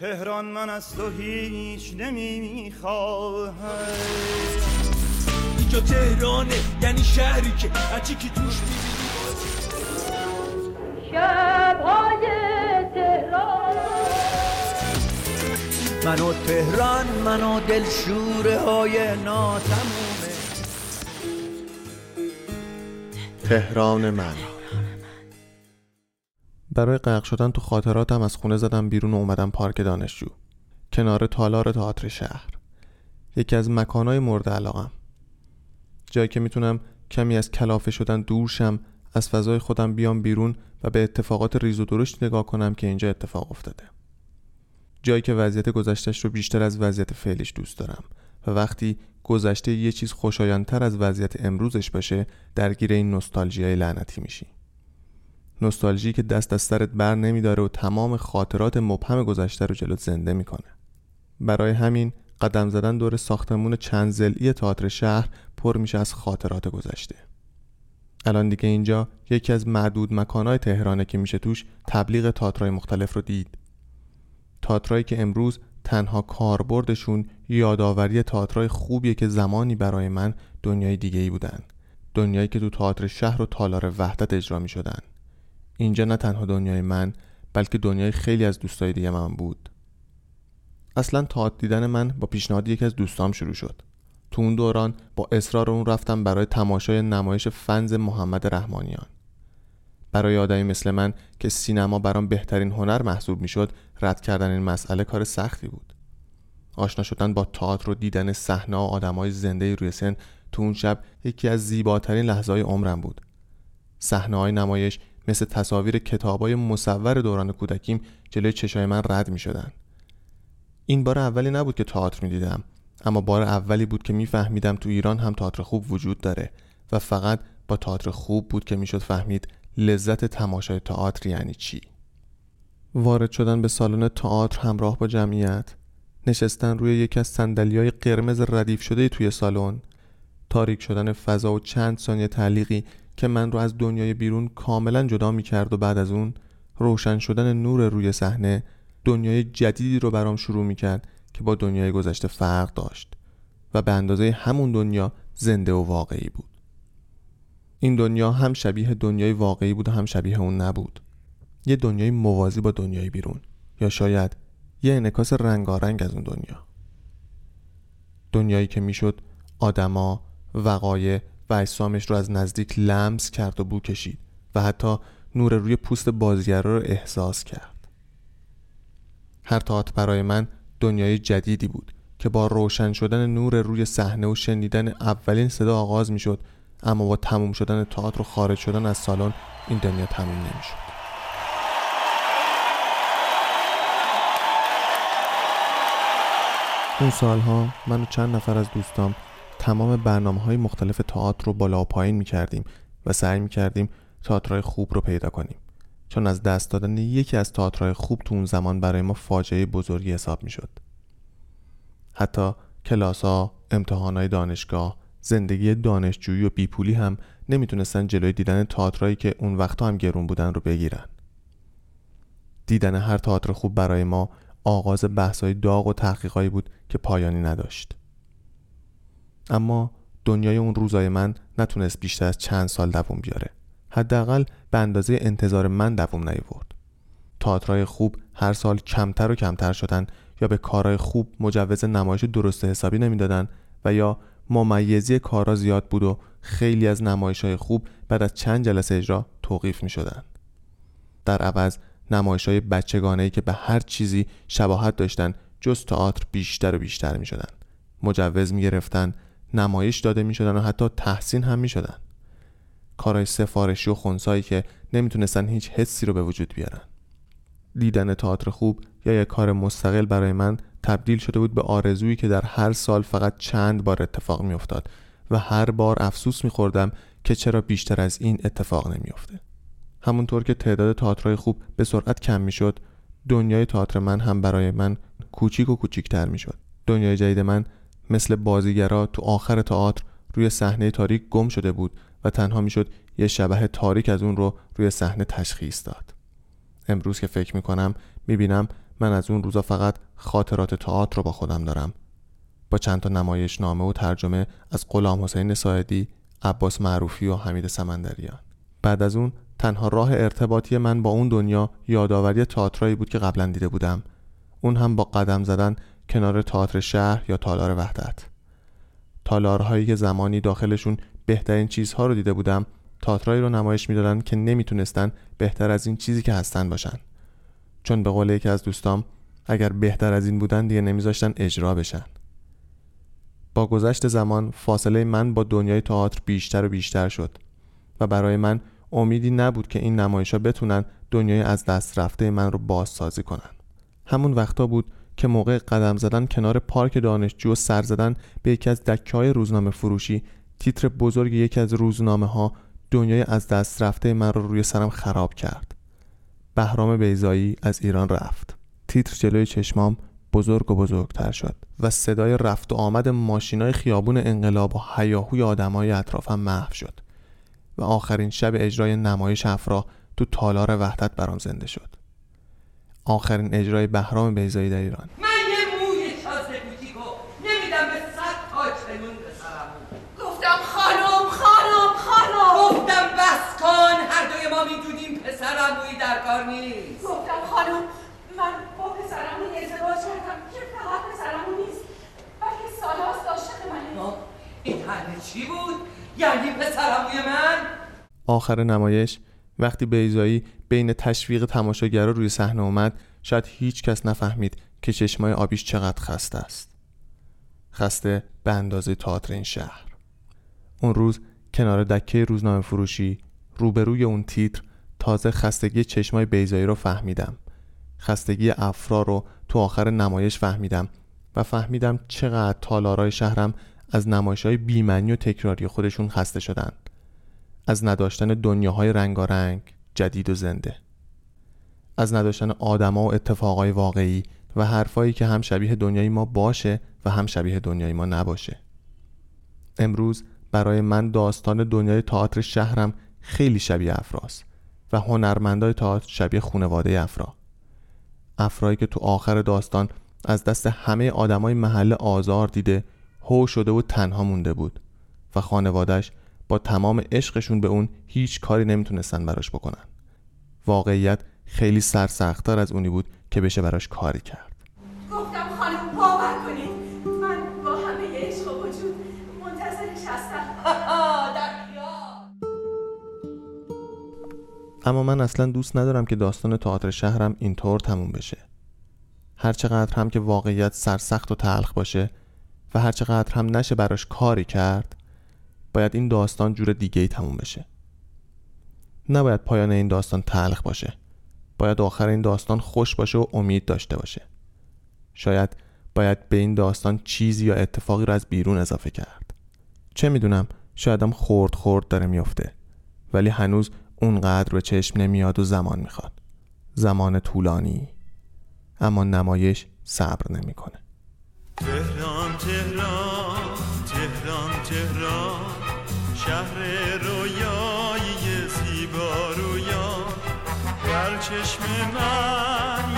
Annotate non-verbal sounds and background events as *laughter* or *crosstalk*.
تهران من از تو هیچ نمی‌خواهم. اینجا تهرانه یعنی شهری که هرچی که توش شبهای تهران. منو تهران منو دلشوره های ناتمومه. تهران من. برای غرق شدن تو خاطراتم از خونه زدم بیرون و اومدم پارک دانشجو. کنار تالار تئاتر شهر. یکی از مکانهای مورد علاقم. جایی که می‌تونم کمی از کلافه شدن دور شم از فضای خودم بیام بیرون و به اتفاقات ریز و درشت نگاه کنم که اینجا اتفاق افتاده. جایی که وضعیت گذشتش رو بیشتر از وضعیت فعلیش دوست دارم و وقتی گذشته یه چیز خوشایندتر از وضعیت امروزش باشه درگیر این نوستالژیای لعنتی میشی. نوستالژی که دست از سرت بر نمیداره و تمام خاطرات مبهم گذشته رو جلوت زنده می‌کنه. برای همین قدم زدن دور ساختمون چند زلی تئاتر شهر پر میشه از خاطرات گذشته. الان دیگه اینجا یکی از معدود مکانهای تهرانه که میشه توش تبلیغ تئاترهای مختلف رو دید. تئاترایی که امروز تنها کاربردشون یادآوری تئاترهای خوبیه که زمانی برای من دنیای دیگه ای بودن. دنیایی که تو تئاتر شهر و تالار وحدت اجرا می شدن اینجا نه تنها دنیای من بلکه دنیای خیلی از دوستای دیگه من بود. اصلا تئاتر دیدن من با پیشنهاد یکی از دوستام شروع شد. تو اون دوران با اصرار اون رفتم برای تماشای نمایش فنز محمد رحمانیان. برای آدمی مثل من که سینما برام بهترین هنر محسوب می‌شد رد کردن این مسئله کار سختی بود. آشنا شدن با تئاتر و دیدن صحنه و آدمای زنده روی سن تو اون شب یکی از زیباترین لحظه های عمرم بود. صحنه های نمایش مثل تصاویر کتابای مصور دوران کودکیم جلوی چشای من رد می شدن. این بار اولی نبود که تئاتر می دیدم اما بار اولی بود که میفهمیدم تو ایران هم تئاتر خوب وجود داره و فقط با تئاتر خوب بود که می‌شد فهمید لذت تماشای تئاتر یعنی چی وارد شدن به سالن تئاتر همراه با جمعیت نشستن روی یکی از صندلی‌های قرمز ردیف شده توی سالن تاریک شدن فضا و چند ثانیه تعلیقی که من رو از دنیای بیرون کاملا جدا می کرد و بعد از اون روشن شدن نور روی صحنه دنیای جدیدی رو برام شروع می کرد که با دنیای گذشته فرق داشت و به اندازه همون دنیا زنده و واقعی بود. این دنیا هم شبیه دنیای واقعی بود و هم شبیه اون نبود. یه دنیای موازی با دنیای بیرون یا شاید یه انکاس رنگارنگ از اون دنیا. دنیایی که می‌شد آدما وقایع و اجسامش رو از نزدیک لمس کرد و بو کشید و حتی نور روی پوست بازیگرا رو احساس کرد. هر تاعت برای من دنیای جدیدی بود که با روشن شدن نور روی صحنه و شنیدن اولین صدا آغاز می‌شد اما با تموم شدن تئاتر و خارج شدن از سالن این دنیا تموم نمی‌شد. اون سالها من و چند نفر از دوستام تمام برنامه های مختلف تئاتر رو بالا و پایین می کردیم و سعی می کردیم تئاترهای خوب رو پیدا کنیم. چون از دست دادن یکی از تئاترهای خوب تو اون زمان برای ما فاجعه بزرگی حساب می شد حتی کلاس ها، امتحان های دانشگاه، زندگی دانشجویی و بیپولی هم نمی‌تونستن جلوی دیدن تئاترایی که اون وقتا هم گرون بودن رو بگیرن. دیدن هر تئاتر خوب برای ما آغاز بحث‌های داغ و تحقیقایی بود که پایانی نداشت. اما دنیای اون روزای من نتونست بیشتر از چند سال دووم بیاره حداقل به اندازه انتظار من دووم نیورد تئاترهای خوب هر سال کمتر و کمتر شدن یا به کارهای خوب مجوز نمایش درست حسابی نمی‌دادن و یا ممیزی کارا زیاد بود و خیلی از نمایش های خوب بعد از چند جلسه اجرا توقیف می شدن. در عوض نمایش های بچگانه که به هر چیزی شباهت داشتن جز تئاتر بیشتر و بیشتر می شدن. مجوز می گرفتن نمایش داده می شدن و حتی تحسین هم می شدن. کارهای سفارشی و خونسایی که نمی‌تونستن هیچ حسی رو به وجود بیارن. دیدن تئاتر خوب یا یک کار مستقل برای من تبدیل شده بود به آرزویی که در هر سال فقط چند بار اتفاق میافتاد و هر بار افسوس میخوردم که چرا بیشتر از این اتفاق نمیافته همونطور که تعداد تئاترهای خوب به سرعت کم می‌شد دنیای تئاتر من هم برای من کوچیک و کوچیکتر می‌شد دنیای جدید من مثل بازیگرا تو آخر تئاتر روی صحنه تاریک گم شده بود و تنها می‌شد یه شبه تاریک از اون رو روی صحنه تشخیص داد. امروز که فکر می‌کنم می‌بینم من از اون روزا فقط خاطرات تئاتر رو با خودم دارم. با چند تا نمایش نامه و ترجمه از غلام حسین ساعدی، عباس معروفی و حمید سمندریان. بعد از اون تنها راه ارتباطی من با اون دنیا یادآوری تئاترایی بود که قبلا دیده بودم. اون هم با قدم زدن کنار تئاتر شهر یا تالار وحدت. تالارهایی که زمانی داخلشون بهترین چیزها رو دیده بودم تئاترایی رو نمایش می‌دادن که نمی‌تونستن بهتر از این چیزی که هستن باشن. چون به قول یکی از دوستام اگر بهتر از این بودن دیگه نمیذاشتن اجرا بشن. با گذشت زمان فاصله من با دنیای تئاتر بیشتر و بیشتر شد و برای من امیدی نبود که این نمایش ها بتونن دنیای از دست رفته من رو بازسازی کنن. همون وقتا بود که موقع قدم زدن کنار پارک دانشجو و سر زدن به یکی از دکه های روزنامه فروشی. تیتر بزرگ یکی از روزنامه ها دنیای از دست رفته من رو روی سرم خراب کرد. بهرام بیزایی از ایران رفت. تیتر جلوی چشمام بزرگ و بزرگتر شد و صدای رفت و آمد ماشینای خیابون انقلاب و هیاهوی آدمای اطرافم محو شد و آخرین شب اجرای نمایش افرا تو تالار وحدت برام زنده شد. آخرین اجرای بهرام بیزایی در ایران. من یه موی شازده بوتیکو نمیدم به صد تاج سرمون گفتم خانم خانم خانم. گفتم بس کن هر دوی ما می‌دونیم پسرم موی در کار نیست. گفتم خانم من با پسرمون ازدواج کردم. که فقط پسرمون نیست بلکه سالاست عاشق منه آه، این همه چی بود؟ یعنی پسرم موی من؟ آخر نمایش وقتی بیزایی بین تشویق تماشاگرها روی صحنه اومد شاید هیچ کس نفهمید که چشمای آبیش چقدر خسته است. خسته به اندازه تئاتر این شهر. اون روز کنار دکه روزنامه فروشی روبروی اون تیتر تازه خستگی چشمای بیزایی رو فهمیدم. خستگی افرا رو تو آخر نمایش فهمیدم و فهمیدم چقدر تالارای شهرم از نمایش های بیمنی و تکراری خودشون خسته شدن. از نداشتن دنیاهای رنگارنگ جدید و زنده. از نداشتن آدما و اتفاقای واقعی و حرفایی که هم شبیه دنیای ما باشه و هم شبیه دنیای ما نباشه. امروز برای من داستان دنیای تئاتر شهرم خیلی شبیه افراست و هنرمندای تئاتر شبیه خونواده افرا. افرایی که تو آخر داستان از دست همه آدمای محله آزار دیده هو شده و تنها مونده بود و خانوادش با تمام عشقشون به اون هیچ کاری نمی‌تونستن براش بکنن. واقعیت خیلی سرسختتر از اونی بود که بشه براش کاری کرد. گفتم خانم باور کنید من با همه عشق و وجود منتظرش هستم. *laughs* اما من اصلا دوست ندارم که داستان تئاتر شهرم اینطور تموم بشه. هر چقدر هم که واقعیت سرسخت و تلخ باشه و هر چقدر هم نشه براش کاری کرد باید این داستان جور دیگه ای تموم بشه. نباید پایان این داستان تلخ باشه. باید آخر این داستان خوش باشه و امید داشته باشه. شاید باید به این داستان چیزی یا اتفاقی رو از بیرون اضافه کرد. چه می‌دونم شایدم خورد خورد داره میفته ولی هنوز اونقدر به چشم نمیاد و زمان می‌خواد. زمان طولانی. اما نمایش صبر نمی‌کنه. تهران تهران تهران تهران. شهر رویایی زیبا رویا. در چشم من